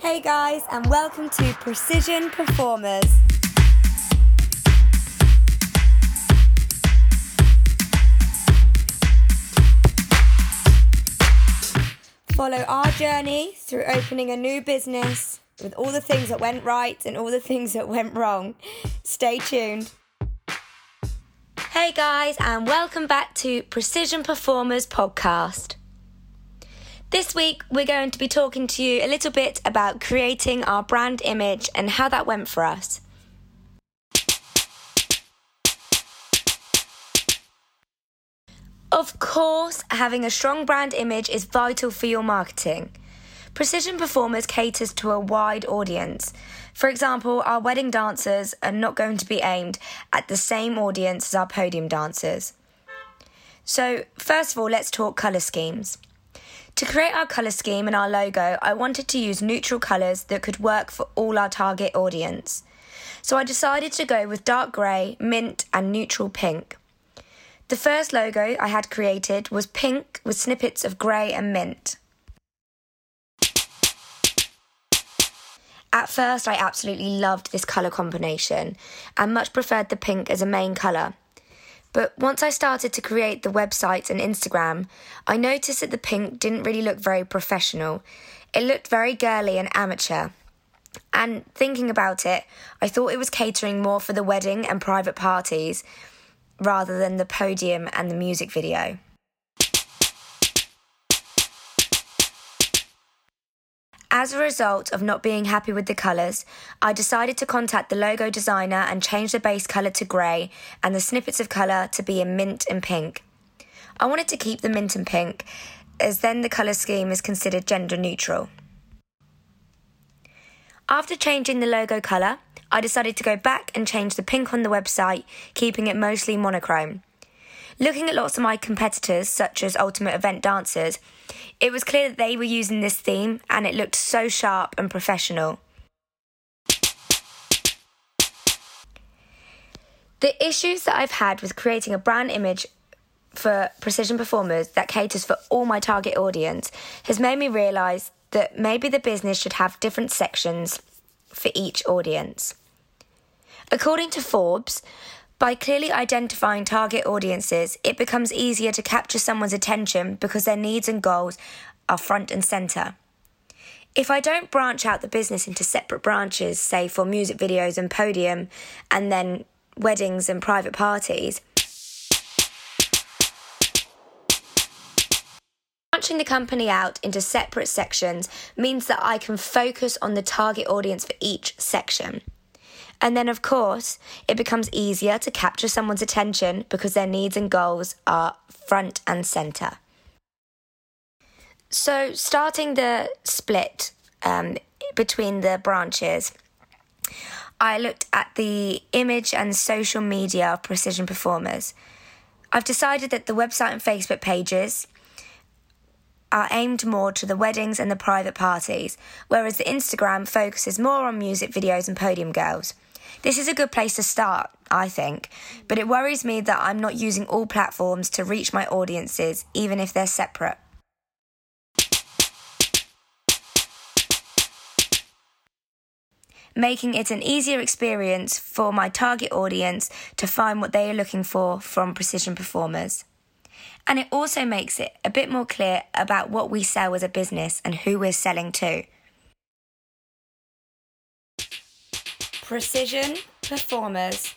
Hey guys, and welcome to Precision Performers. Follow our journey through opening a new business with all the things that went right and all the things that went wrong. Stay tuned. Hey guys, and welcome back to Precision Performers podcast. This week, we're going to be talking to you a little bit about creating our brand image and how that went for us. Of course, having a strong brand image is vital for your marketing. Precision Performers caters to a wide audience. For example, our wedding dancers are not going to be aimed at the same audience as our podium dancers. So, first of all, let's talk colour schemes. To create our colour scheme and our logo, I wanted to use neutral colours that could work for all our target audience. So I decided to go with dark grey, mint, and neutral pink. The first logo I had created was pink with snippets of grey and mint. At first, I absolutely loved this colour combination and much preferred the pink as a main colour. But once I started to create the website and Instagram, I noticed that the pink didn't really look very professional. It looked very girly and amateur. And thinking about it, I thought it was catering more for the wedding and private parties rather than the podium and the music video. As a result of not being happy with the colours, I decided to contact the logo designer and change the base colour to grey and the snippets of colour to be in mint and pink. I wanted to keep the mint and pink, as then the colour scheme is considered gender neutral. After changing the logo colour, I decided to go back and change the pink on the website, keeping it mostly monochrome. Looking at lots of my competitors, such as Ultimate Event Dancers, it was clear that they were using this theme and it looked so sharp and professional. The issues that I've had with creating a brand image for precision performers that caters for all my target audience has made me realise that maybe the business should have different sections for each audience. According to Forbes, by clearly identifying target audiences, it becomes easier to capture someone's attention because their needs and goals are front and centre. If I don't branch out the business into separate branches, say for music videos and podium, and then weddings and private parties, branching the company out into separate sections means that I can focus on the target audience for each section. And then, of course, it becomes easier to capture someone's attention because their needs and goals are front and centre. So, starting the split um, between the branches, I looked at the image and social media of precision performers. I've decided that the website and Facebook pages are aimed more to the weddings and the private parties, whereas the Instagram focuses more on music videos and podium girls. This is a good place to start, I think, but it worries me that I'm not using all platforms to reach my audiences, even if they're separate. Making it an easier experience for my target audience to find what they are looking for from precision performers. And it also makes it a bit more clear about what we sell as a business and who we're selling to. Precision Performers.